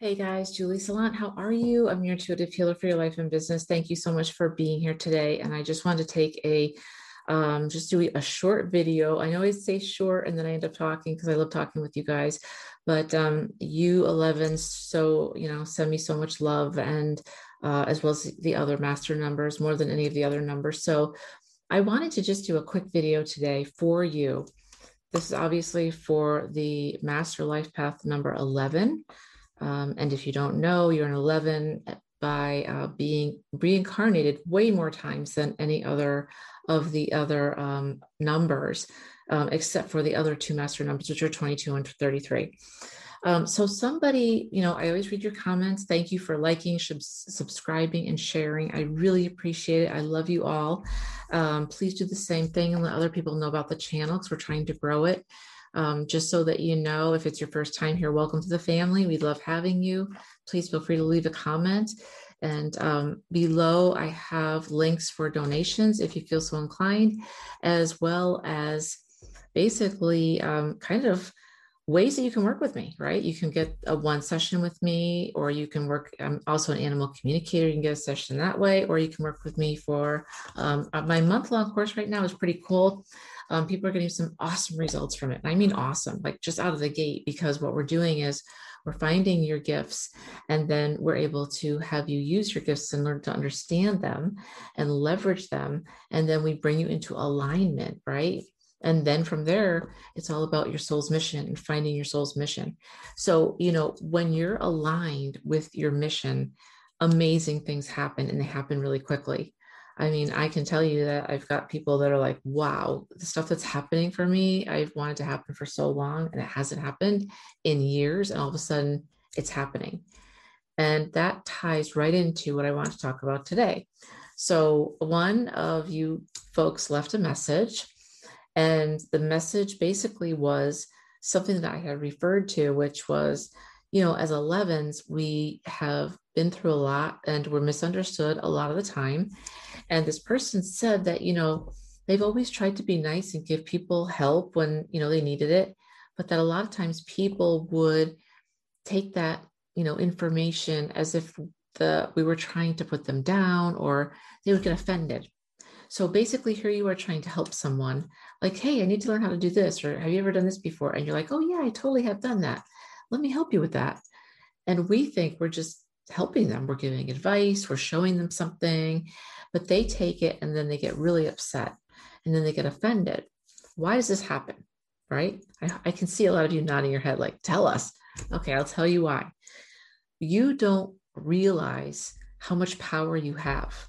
Hey guys, Julie Salant, how are you? I'm your intuitive healer for your life and business. Thank you so much for being here today. And I just wanted to take a um, just do a short video. I always say short and then I end up talking because I love talking with you guys. But um, you 11, so you know, send me so much love and uh, as well as the other master numbers more than any of the other numbers. So I wanted to just do a quick video today for you. This is obviously for the master life path number 11. Um, and if you don't know, you're an 11 by uh, being reincarnated way more times than any other of the other um, numbers, um, except for the other two master numbers, which are 22 and 33. Um, so somebody, you know, I always read your comments. Thank you for liking, subscribing, and sharing. I really appreciate it. I love you all. Um, please do the same thing and let other people know about the channel because we're trying to grow it. Um, just so that you know, if it's your first time here, welcome to the family. We love having you. Please feel free to leave a comment. And um, below, I have links for donations if you feel so inclined, as well as basically um, kind of ways that you can work with me, right? You can get a one session with me, or you can work. I'm also an animal communicator. You can get a session that way, or you can work with me for um, uh, my month long course right now is pretty cool um, people are getting some awesome results from it. And I mean awesome, like just out of the gate, because what we're doing is we're finding your gifts and then we're able to have you use your gifts and learn to understand them and leverage them. And then we bring you into alignment, right? And then from there, it's all about your soul's mission and finding your soul's mission. So, you know, when you're aligned with your mission, amazing things happen and they happen really quickly. I mean, I can tell you that I've got people that are like, wow, the stuff that's happening for me, I've wanted to happen for so long and it hasn't happened in years. And all of a sudden it's happening. And that ties right into what I want to talk about today. So, one of you folks left a message, and the message basically was something that I had referred to, which was, you know, as 11s, we have been through a lot and we're misunderstood a lot of the time. And this person said that, you know, they've always tried to be nice and give people help when, you know, they needed it, but that a lot of times people would take that, you know, information as if the we were trying to put them down or they would get offended. So basically, here you are trying to help someone, like, hey, I need to learn how to do this, or have you ever done this before? And you're like, oh, yeah, I totally have done that. Let me help you with that. And we think we're just helping them, we're giving advice, we're showing them something, but they take it and then they get really upset and then they get offended. Why does this happen? Right? I, I can see a lot of you nodding your head, like, tell us. Okay, I'll tell you why. You don't realize how much power you have,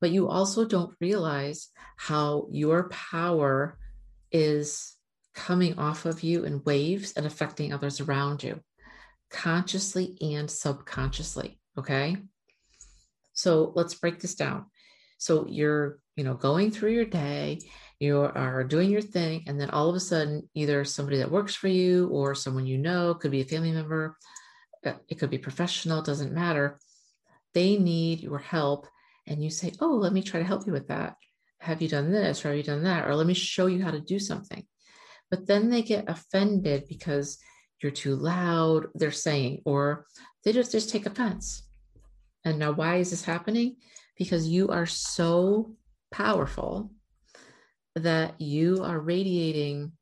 but you also don't realize how your power is coming off of you in waves and affecting others around you, consciously and subconsciously. Okay. So let's break this down. So you're, you know, going through your day, you are doing your thing, and then all of a sudden, either somebody that works for you or someone you know, could be a family member, uh, it could be professional, doesn't matter. They need your help, and you say, "Oh, let me try to help you with that. Have you done this or have you done that? Or let me show you how to do something." But then they get offended because you're too loud, they're saying, or they just, just take offense. And now, why is this happening? Because you are so powerful that you are radiating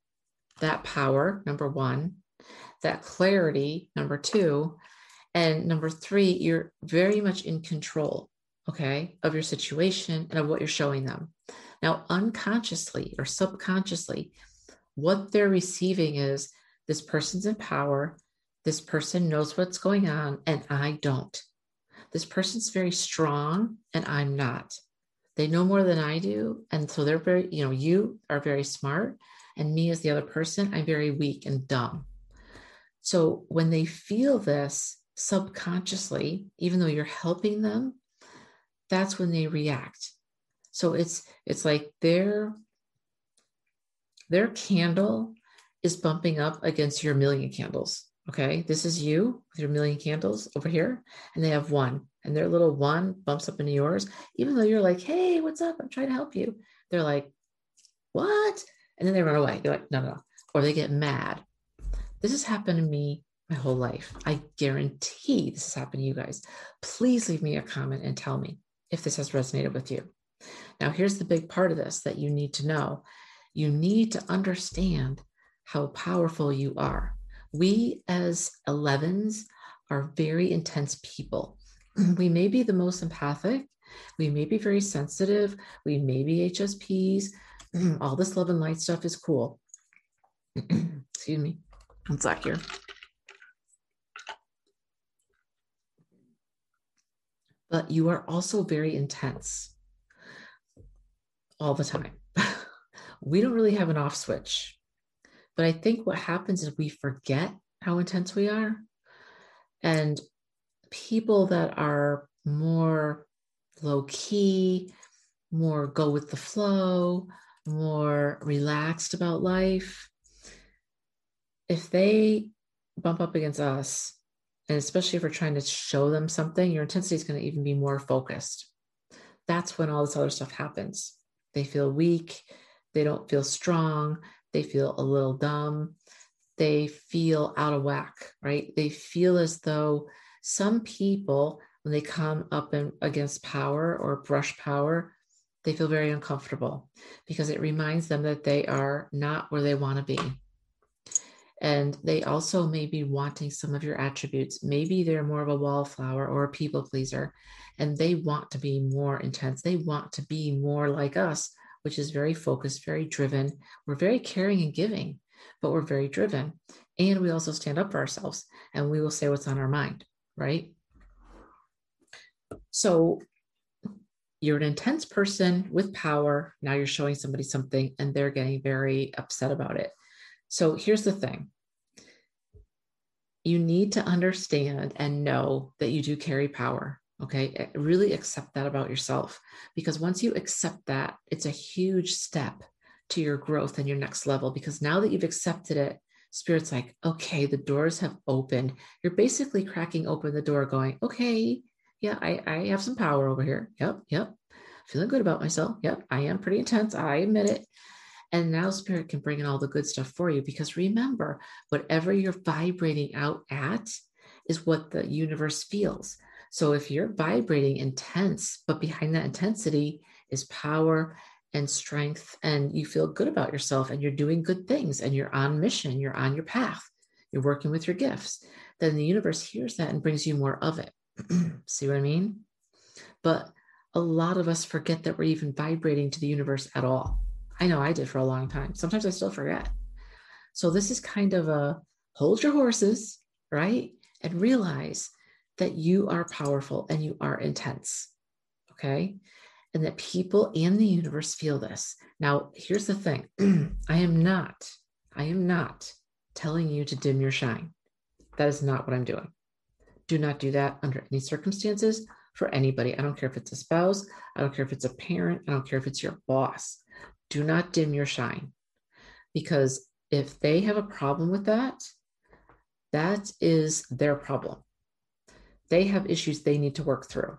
that power, number one, that clarity, number two, and number three, you're very much in control, okay, of your situation and of what you're showing them. Now, unconsciously or subconsciously, what they're receiving is this person's in power, this person knows what's going on, and I don't this person's very strong and I'm not. They know more than I do. And so they're very, you know, you are very smart. And me as the other person, I'm very weak and dumb. So when they feel this subconsciously, even though you're helping them, that's when they react. So it's it's like their their candle is bumping up against your million candles. Okay, this is you with your million candles over here, and they have one, and their little one bumps up into yours, even though you're like, hey, what's up? I'm trying to help you. They're like, what? And then they run away. You're like, no, no, or they get mad. This has happened to me my whole life. I guarantee this has happened to you guys. Please leave me a comment and tell me if this has resonated with you. Now, here's the big part of this that you need to know you need to understand how powerful you are. We, as 11s, are very intense people. We may be the most empathic, we may be very sensitive, we may be HSPs. All this love and light stuff is cool. Excuse me. One sec here. But you are also very intense all the time. we don't really have an off switch. But I think what happens is we forget how intense we are. And people that are more low key, more go with the flow, more relaxed about life, if they bump up against us, and especially if we're trying to show them something, your intensity is going to even be more focused. That's when all this other stuff happens. They feel weak, they don't feel strong, they feel a little dumb, they feel out of whack, right? They feel as though some people, when they come up in, against power or brush power, they feel very uncomfortable because it reminds them that they are not where they want to be. And they also may be wanting some of your attributes. Maybe they're more of a wallflower or a people pleaser, and they want to be more intense. They want to be more like us, which is very focused, very driven. We're very caring and giving, but we're very driven. And we also stand up for ourselves and we will say what's on our mind, right? So you're an intense person with power. Now you're showing somebody something and they're getting very upset about it. So here's the thing you need to understand and know that you do carry power. Okay. Really accept that about yourself because once you accept that, it's a huge step to your growth and your next level. Because now that you've accepted it, Spirit's like, okay, the doors have opened. You're basically cracking open the door, going, okay, yeah, I, I have some power over here. Yep, yep. Feeling good about myself. Yep, I am pretty intense. I admit it. And now spirit can bring in all the good stuff for you because remember, whatever you're vibrating out at is what the universe feels. So if you're vibrating intense, but behind that intensity is power and strength, and you feel good about yourself and you're doing good things and you're on mission, you're on your path, you're working with your gifts, then the universe hears that and brings you more of it. See what I mean? But a lot of us forget that we're even vibrating to the universe at all. I know I did for a long time. Sometimes I still forget. So this is kind of a hold your horses, right? And realize that you are powerful and you are intense. Okay. And that people and the universe feel this. Now, here's the thing I am not, I am not telling you to dim your shine. That is not what I'm doing. Do not do that under any circumstances for anybody. I don't care if it's a spouse, I don't care if it's a parent, I don't care if it's your boss do not dim your shine because if they have a problem with that, that is their problem. They have issues they need to work through.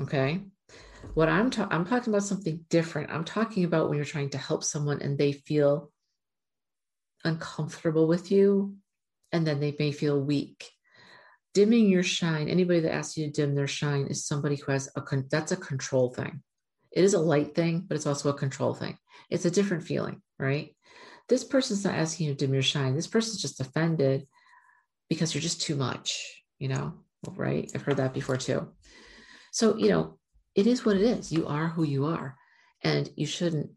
Okay. What I'm talking, I'm talking about something different. I'm talking about when you're trying to help someone and they feel uncomfortable with you and then they may feel weak. Dimming your shine, anybody that asks you to dim their shine is somebody who has a, that's a control thing. It is a light thing, but it's also a control thing. It's a different feeling, right? This person's not asking you to dim your shine. This person's just offended because you're just too much, you know, right? I've heard that before too. So, you know, it is what it is. You are who you are, and you shouldn't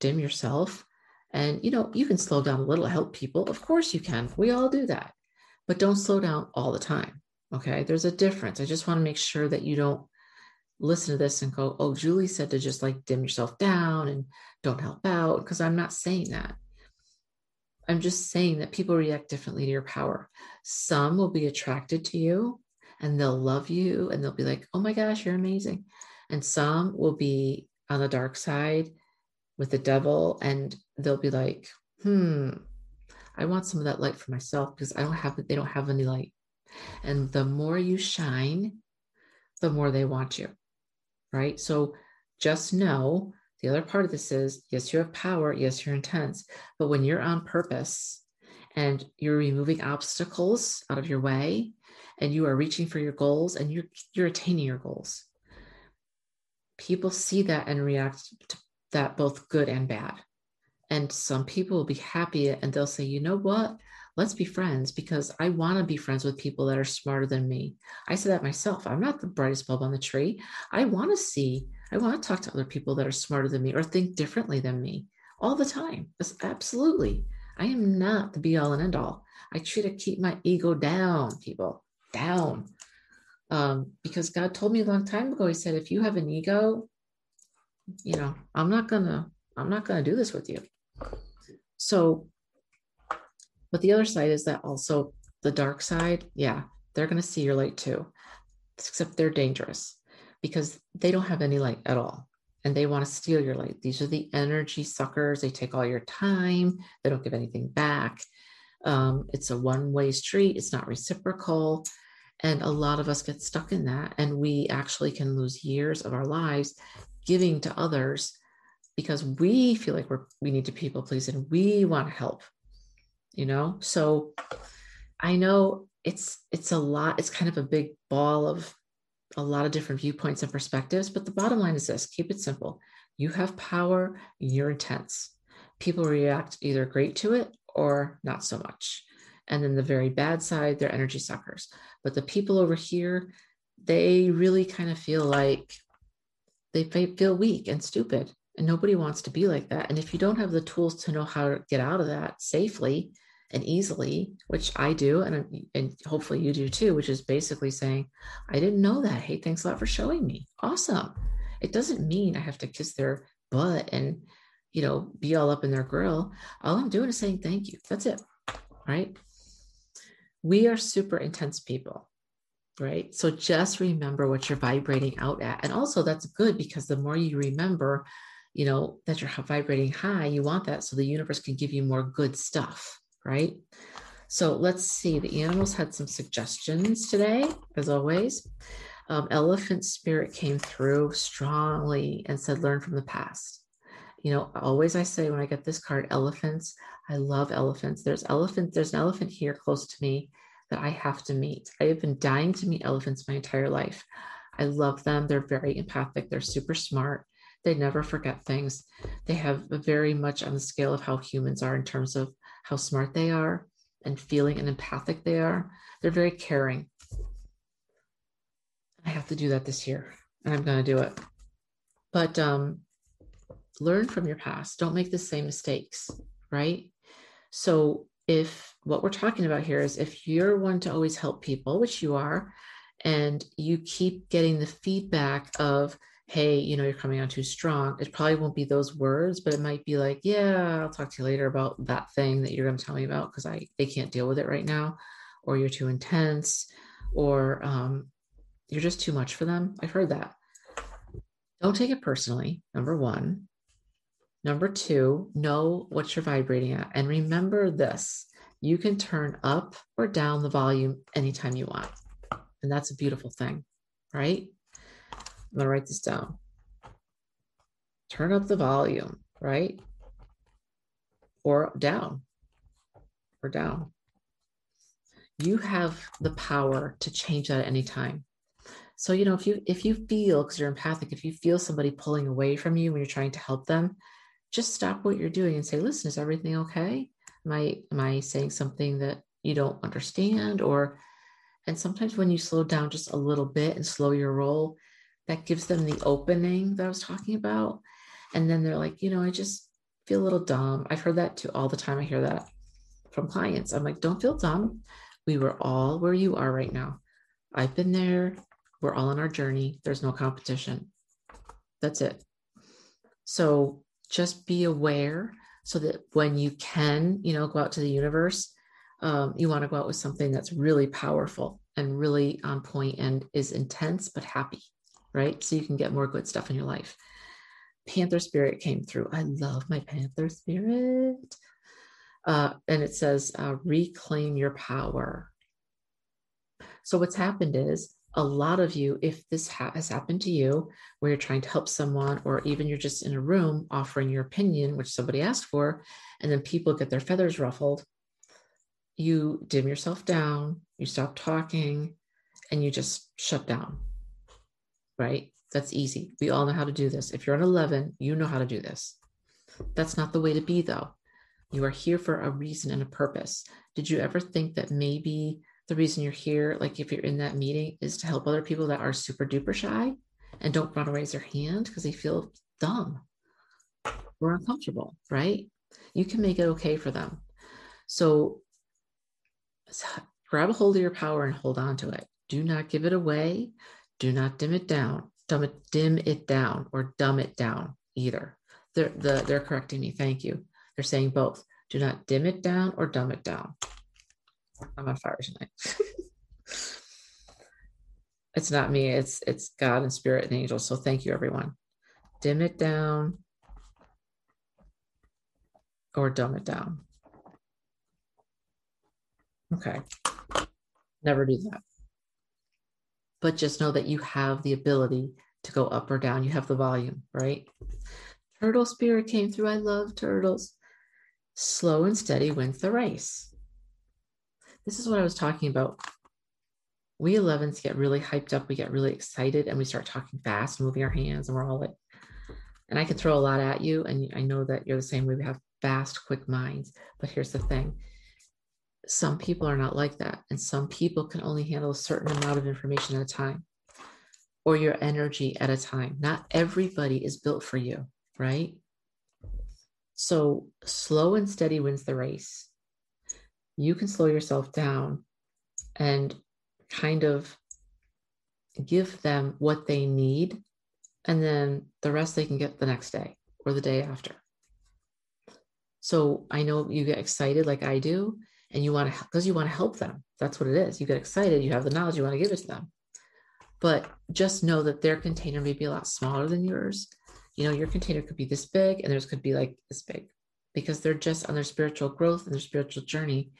dim yourself. And, you know, you can slow down a little, help people. Of course you can. We all do that, but don't slow down all the time. Okay. There's a difference. I just want to make sure that you don't listen to this and go, oh, Julie said to just like dim yourself down and don't help out. Because I'm not saying that. I'm just saying that people react differently to your power. Some will be attracted to you and they'll love you and they'll be like, oh my gosh, you're amazing. And some will be on the dark side with the devil and they'll be like, hmm, I want some of that light for myself because I don't have. They don't have any light. And the more you shine, the more they want you right? So just know the other part of this is yes, you have power, yes, you're intense, but when you're on purpose and you're removing obstacles out of your way and you are reaching for your goals and you're you're attaining your goals. People see that and react to that both good and bad. And some people will be happy and they'll say you know what? Let's be friends because i want to be friends with people that are smarter than me. I say that myself. I'm not the brightest bulb on the tree. I want to see i want to talk to other people that are smarter than me or think differently than me all the time. Absolutely. I am not the be all and end all. I try to keep my ego down, people, down. Um, because God told me a long time ago, He said, if you have an ego, you know, I'm not gonna, I'm not gonna do this with you. So, but the other side is that also the dark side, yeah, they're gonna see your light too, except they're dangerous because they don't have any light at all and they want to steal your light. These are the energy suckers. They take all your time, they don't give anything back. Um, it's a one way street, it's not reciprocal. And a lot of us get stuck in that. And we actually can lose years of our lives giving to others because we feel like we're we need to people please and we want to help you know so i know it's it's a lot it's kind of a big ball of a lot of different viewpoints and perspectives, but the bottom line is this keep it simple. You have power, you're intense. People react either great to it or not so much. And then the very bad side, they're energy suckers. But the people over here, they really kind of feel like they feel weak and stupid. And nobody wants to be like that. And if you don't have the tools to know how to get out of that safely, and easily, which I do, and, and hopefully you do too, which is basically saying, I didn't know that. Hey, thanks a lot for showing me. Awesome. It doesn't mean I have to kiss their butt and, you know, be all up in their grill. All I'm doing is saying thank you. That's it. Right. We are super intense people. Right. So just remember what you're vibrating out at. And also, that's good because the more you remember, you know, that you're vibrating high, you want that so the universe can give you more good stuff right? So let's see, the animals had some suggestions today, as always. Um, elephant spirit came through strongly and said, learn from the past. You know, always I say when I get this card, elephants, I love elephants. There's elephant, there's an elephant here close to me that I have to meet. I have been dying to meet elephants my entire life. I love them. They're very empathic. They're super smart. They never forget things. They have very much on the scale of how humans are in terms of how smart they are and feeling and empathic they are. They're very caring. I have to do that this year, and I'm going to do it. But um, learn from your past. Don't make the same mistakes, right? So, if what we're talking about here is if you're one to always help people, which you are, and you keep getting the feedback of, hey, you know, you're coming on too strong. It probably won't be those words, but it might be like, yeah, I'll talk to you later about that thing that you're going to tell me about because I they can't deal with it right now, or you're too intense, or um, you're just too much for them. I've heard that. Don't take it personally. Number one. Number two, know what you're vibrating at, and remember this: you can turn up or down the volume anytime you want, and that's a beautiful thing, right? I'm going to write this down. Turn up the volume, right? Or down, or down. You have the power to change that at any time. So, you know, if you if you feel because you're empathic, if you feel somebody pulling away from you when you're trying to help them, just stop what you're doing and say, listen, is everything okay? Am I am I saying something that you don't understand? Or and sometimes when you slow down just a little bit and slow your roll, that gives them the opening that I was talking about. And then they're like, you know, I just feel a little dumb. I've heard that too all the time. I hear that from clients. I'm like, don't feel dumb. We were all where you are right now. I've been there. We're all on our journey. There's no competition. That's it. So just be aware so that when you can, you know, go out to the universe, um, you want to go out with something that's really powerful and really on point and is intense but happy right? So you can get more good stuff in your life. Panther spirit came through. I love my Panther spirit. Uh, and it says, uh, reclaim your power. So, what's happened is a lot of you, if this ha- has happened to you, where you're trying to help someone, or even you're just in a room offering your opinion, which somebody asked for, and then people get their feathers ruffled, you dim yourself down, you stop talking, and you just shut down. Right? That's easy. We all know how to do this. If you're an 11, you know how to do this. That's not the way to be, though. You are here for a reason and a purpose. Did you ever think that maybe the reason you're here, like if you're in that meeting, is to help other people that are super duper shy and don't want to raise their hand because they feel dumb or uncomfortable, right? You can make it okay for them. So grab a hold of your power and hold on to it. Do not give it away. Do not dim it down. Dumb it, dim it down or dumb it down either. They're, the, they're correcting me. Thank you. They're saying both. Do not dim it down or dumb it down. I'm on fire tonight. it's not me. It's it's God and spirit and angels. So thank you, everyone. Dim it down or dumb it down. Okay. Never do that. But just know that you have the ability to go up or down. You have the volume, right? Turtle spirit came through. I love turtles. Slow and steady wins the race. This is what I was talking about. We 11s get really hyped up. We get really excited and we start talking fast, moving our hands, and we're all like, and I can throw a lot at you. And I know that you're the same way. We have fast, quick minds. But here's the thing some people are not like that. And some people can only handle a certain amount of information at a time or your energy at a time. Not everybody is built for you, right? So slow and steady wins the race. You can slow yourself down and kind of give them what they need. And then the rest they can get the next day or the day after. So I know you get excited like I do, and you want to because you want to help them. That's what it is. You get excited, you have the knowledge, you want to give it to them. But just know that their container may be a lot smaller than yours. You know, your container could be this big and theirs could be like this big because they're just on their spiritual growth and their spiritual journey.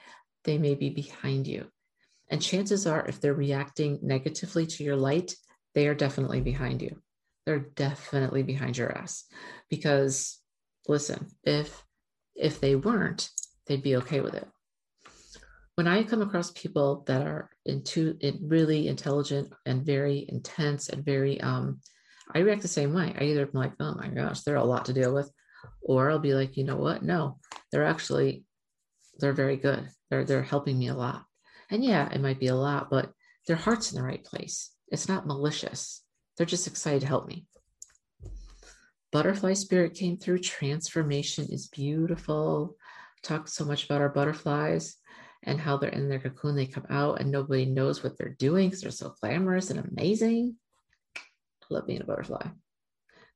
They may be behind you. And chances are, if they're reacting negatively to your light, they are definitely behind you. They're definitely behind your ass. Because listen, if if they weren't, they'd be okay with it when I come across people that are into it really intelligent and very intense and very um I react the same way. I either am like, oh my gosh, they're a lot to deal with, or I'll be like, you know what? No, they're actually they're very good. They're they're helping me a lot. And yeah, it might be a lot, but their heart's in the right place. It's not malicious. They're just excited to help me. Butterfly spirit came through. Transformation is beautiful. Talk so much about our butterflies and how they're in their cocoon, they come out and nobody knows what they're doing because they're so glamorous and amazing. I love being a butterfly.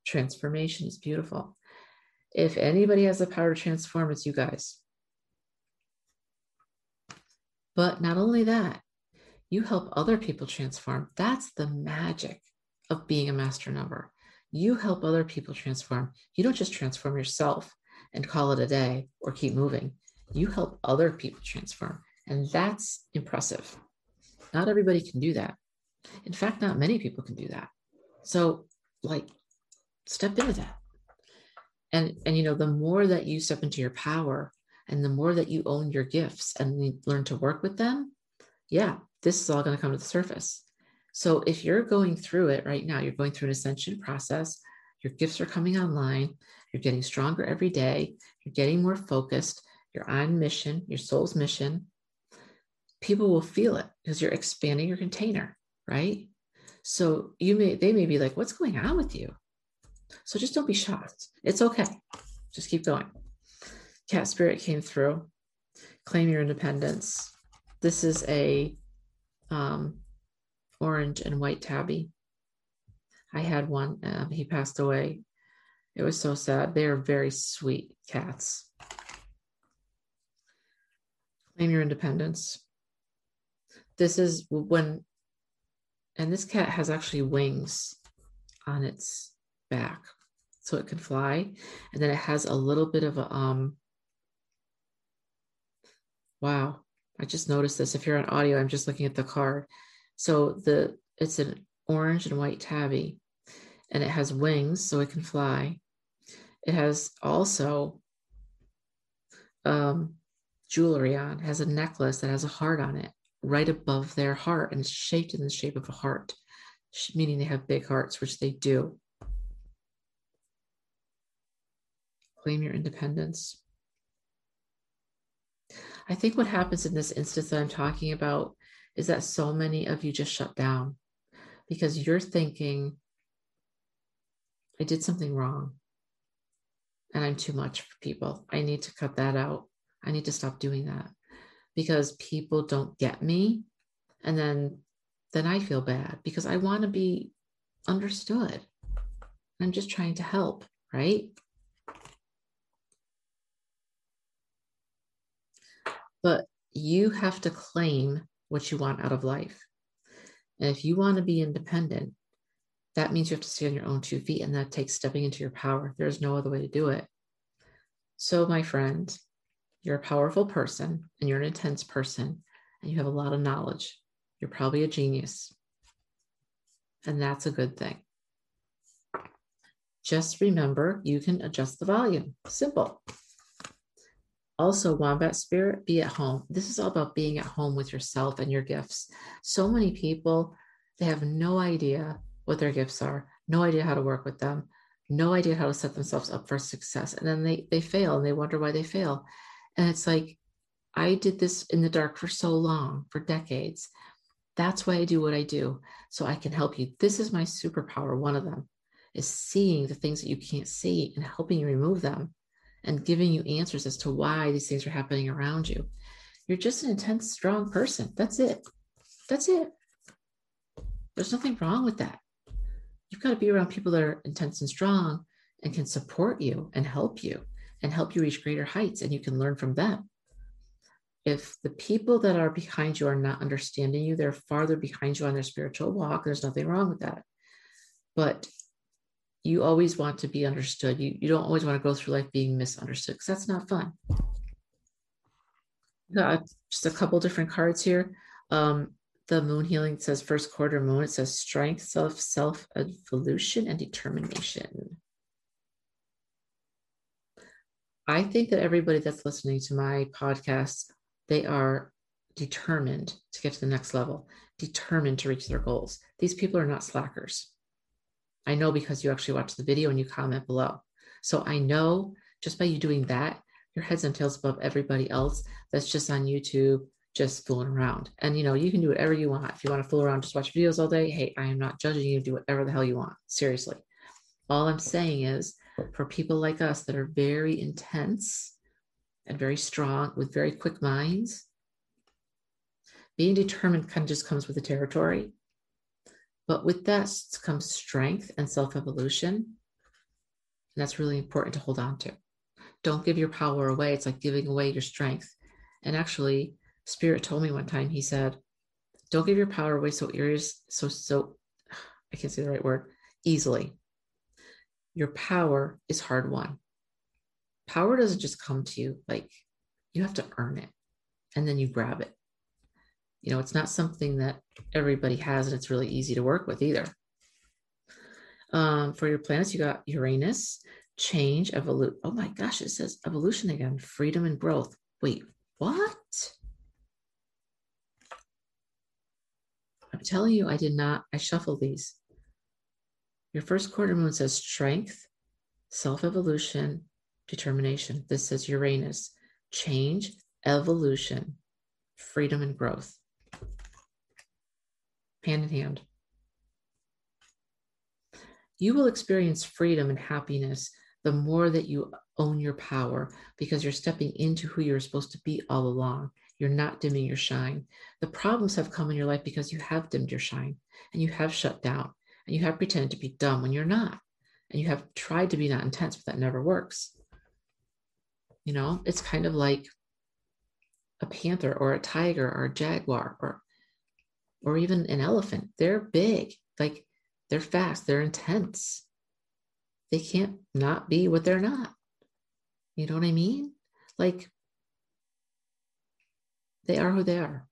Transformation is beautiful. If anybody has the power to transform, it's you guys. But not only that, you help other people transform. That's the magic of being a master number. You help other people transform. You don't just transform yourself and call it a day or keep moving you help other people transform. And that's impressive. Not everybody can do that. In fact, not many people can do that. So, like, step into that. And, and you know, the more that you step into your power and the more that you own your gifts and learn to work with them, yeah, this is all going to come to the surface. So if you're going through it right now, you're going through an ascension process, your gifts are coming online, you're getting stronger every day, you're getting more focused, you're on mission, your soul's mission, people will feel it because you're expanding your container, right? So you may they may be like, what's going on with you? So just don't be shocked. It's okay. Just keep going. Cat spirit came through. Claim your independence. This is a um, orange and white tabby. I had one. Um, he passed away. It was so sad. They are very sweet cats. Claim your independence. This is when, and this cat has actually wings on its back so it can fly. And then it has a little bit of a, um, wow, I just noticed this. If you're on audio, I'm just looking at the card. So the, it's an orange and white tabby and it has wings so it can fly. It has also um, jewelry on, has a necklace that has a heart on it right above their heart and it's shaped in the shape of a heart, meaning they have big hearts, which they do. Claim your independence. I think what happens in this instance that I'm talking about is that so many of you just shut down because you're thinking, I did something wrong and I'm too much for people. I need to cut that out. I need to stop doing that because people don't get me. And then then I feel bad because I want to be understood. I'm just trying to help, right? But you have to claim what you want out of life. And if you want to be independent, that means you have to stay on your own two feet, and that takes stepping into your power. There's no other way to do it. So, my friend, you're a powerful person and you're an intense person and you have a lot of knowledge. You're probably a genius. And that's a good thing. Just remember you can adjust the volume. Simple. Also, Wombat Spirit, be at home. This is all about being at home with yourself and your gifts. So many people, they have no idea what their gifts are, no idea how to work with them, no idea how to set themselves up for success. And then they, they fail and they wonder why they fail. And it's like, I did this in the dark for so long, for decades. That's why I do what I do. So I can help you. This is my superpower. One of them is seeing the things that you can't see and helping you remove them and giving you answers as to why these things are happening around you. You're just an intense, strong person. That's it. That's it. There's nothing wrong with that. You've got to be around people that are intense and strong and can support you and help you and help you reach greater heights, and you can learn from them. If the people that are behind you are not understanding you, they're farther behind you on their spiritual walk. There's nothing wrong with that. But you always want to be understood. You, you don't always want to go through life being misunderstood because that's not fun. Got just a couple different cards here. Um, the moon healing says first quarter moon. It says strength, self, self evolution, and determination. I think that everybody that's listening to my podcast, they are determined to get to the next level, determined to reach their goals. These people are not slackers. I know because you actually watch the video and you comment below. So I know just by you doing that, your heads and tails above everybody else that's just on YouTube, just fooling around. And you know, you can do whatever you want. If you want to fool around, just watch videos all day. Hey, I am not judging you. Do whatever the hell you want. Seriously. All I'm saying is for people like us that are very intense and very strong with very quick minds, being determined kind of just comes with the territory. But with that comes strength and self evolution. And that's really important to hold on to. Don't give your power away. It's like giving away your strength. And actually, Spirit told me one time, he said, Don't give your power away so ears, so, so, I can't say the right word, easily your power is hard won. Power doesn't just come to you, like you have to earn it and then you grab it. You know, it's not something that everybody has and it's really easy to work with either. Um, for your planets, you got Uranus, change, evolution. Oh my gosh, it says evolution again, freedom and growth. Wait, what? I'm telling you, I did not, I shuffled these. Your first quarter moon says strength, self evolution, determination. This says Uranus, change, evolution, freedom, and growth. Hand in hand. You will experience freedom and happiness the more that you own your power because you're stepping into who you're supposed to be all along. You're not dimming your shine. The problems have come in your life because you have dimmed your shine and you have shut down and you have pretended to be dumb when you're not and you have tried to be not intense but that never works you know it's kind of like a panther or a tiger or a jaguar or or even an elephant. They're big like they're fast they're intense. They can't not be what they're not. You know what i mean? Like they are who they are.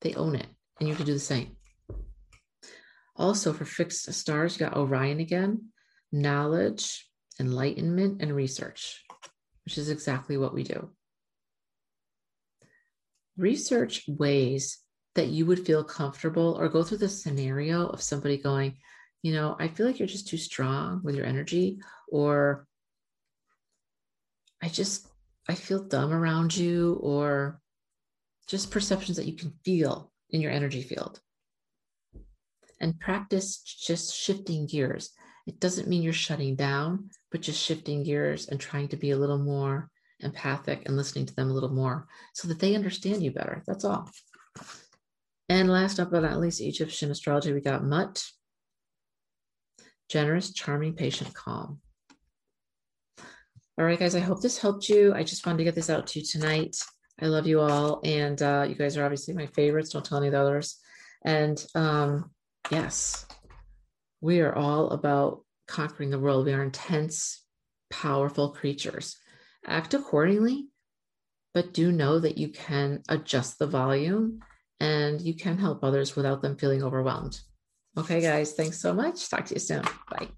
They own it and you can do the same. Also, for fixed stars, you got Orion again, knowledge, enlightenment, and research, which is exactly what we do. research ways that you would feel comfortable or go through the scenario of somebody going, you know, I feel like you're just too strong with your energy, or I just, I feel dumb around you, or just perceptions that you can feel in your energy field. And practice just shifting gears. It doesn't mean you're shutting down, but just shifting gears and trying to be a little more empathic and listening to them a little more so that they understand you better. That's all. And last but not least, Egyptian astrology, we got Mut, generous, charming, patient, calm. All right, guys, I hope this helped you. I just wanted to get this out to you tonight. I love you all. And uh, you guys are obviously my favorites. Don't tell any of the others. And um, yes, we are all about conquering the world. We are intense, powerful creatures. Act accordingly, but do know that you can adjust the volume and you can help others without them feeling overwhelmed. Okay, guys, thanks so much. Talk to you soon. Bye.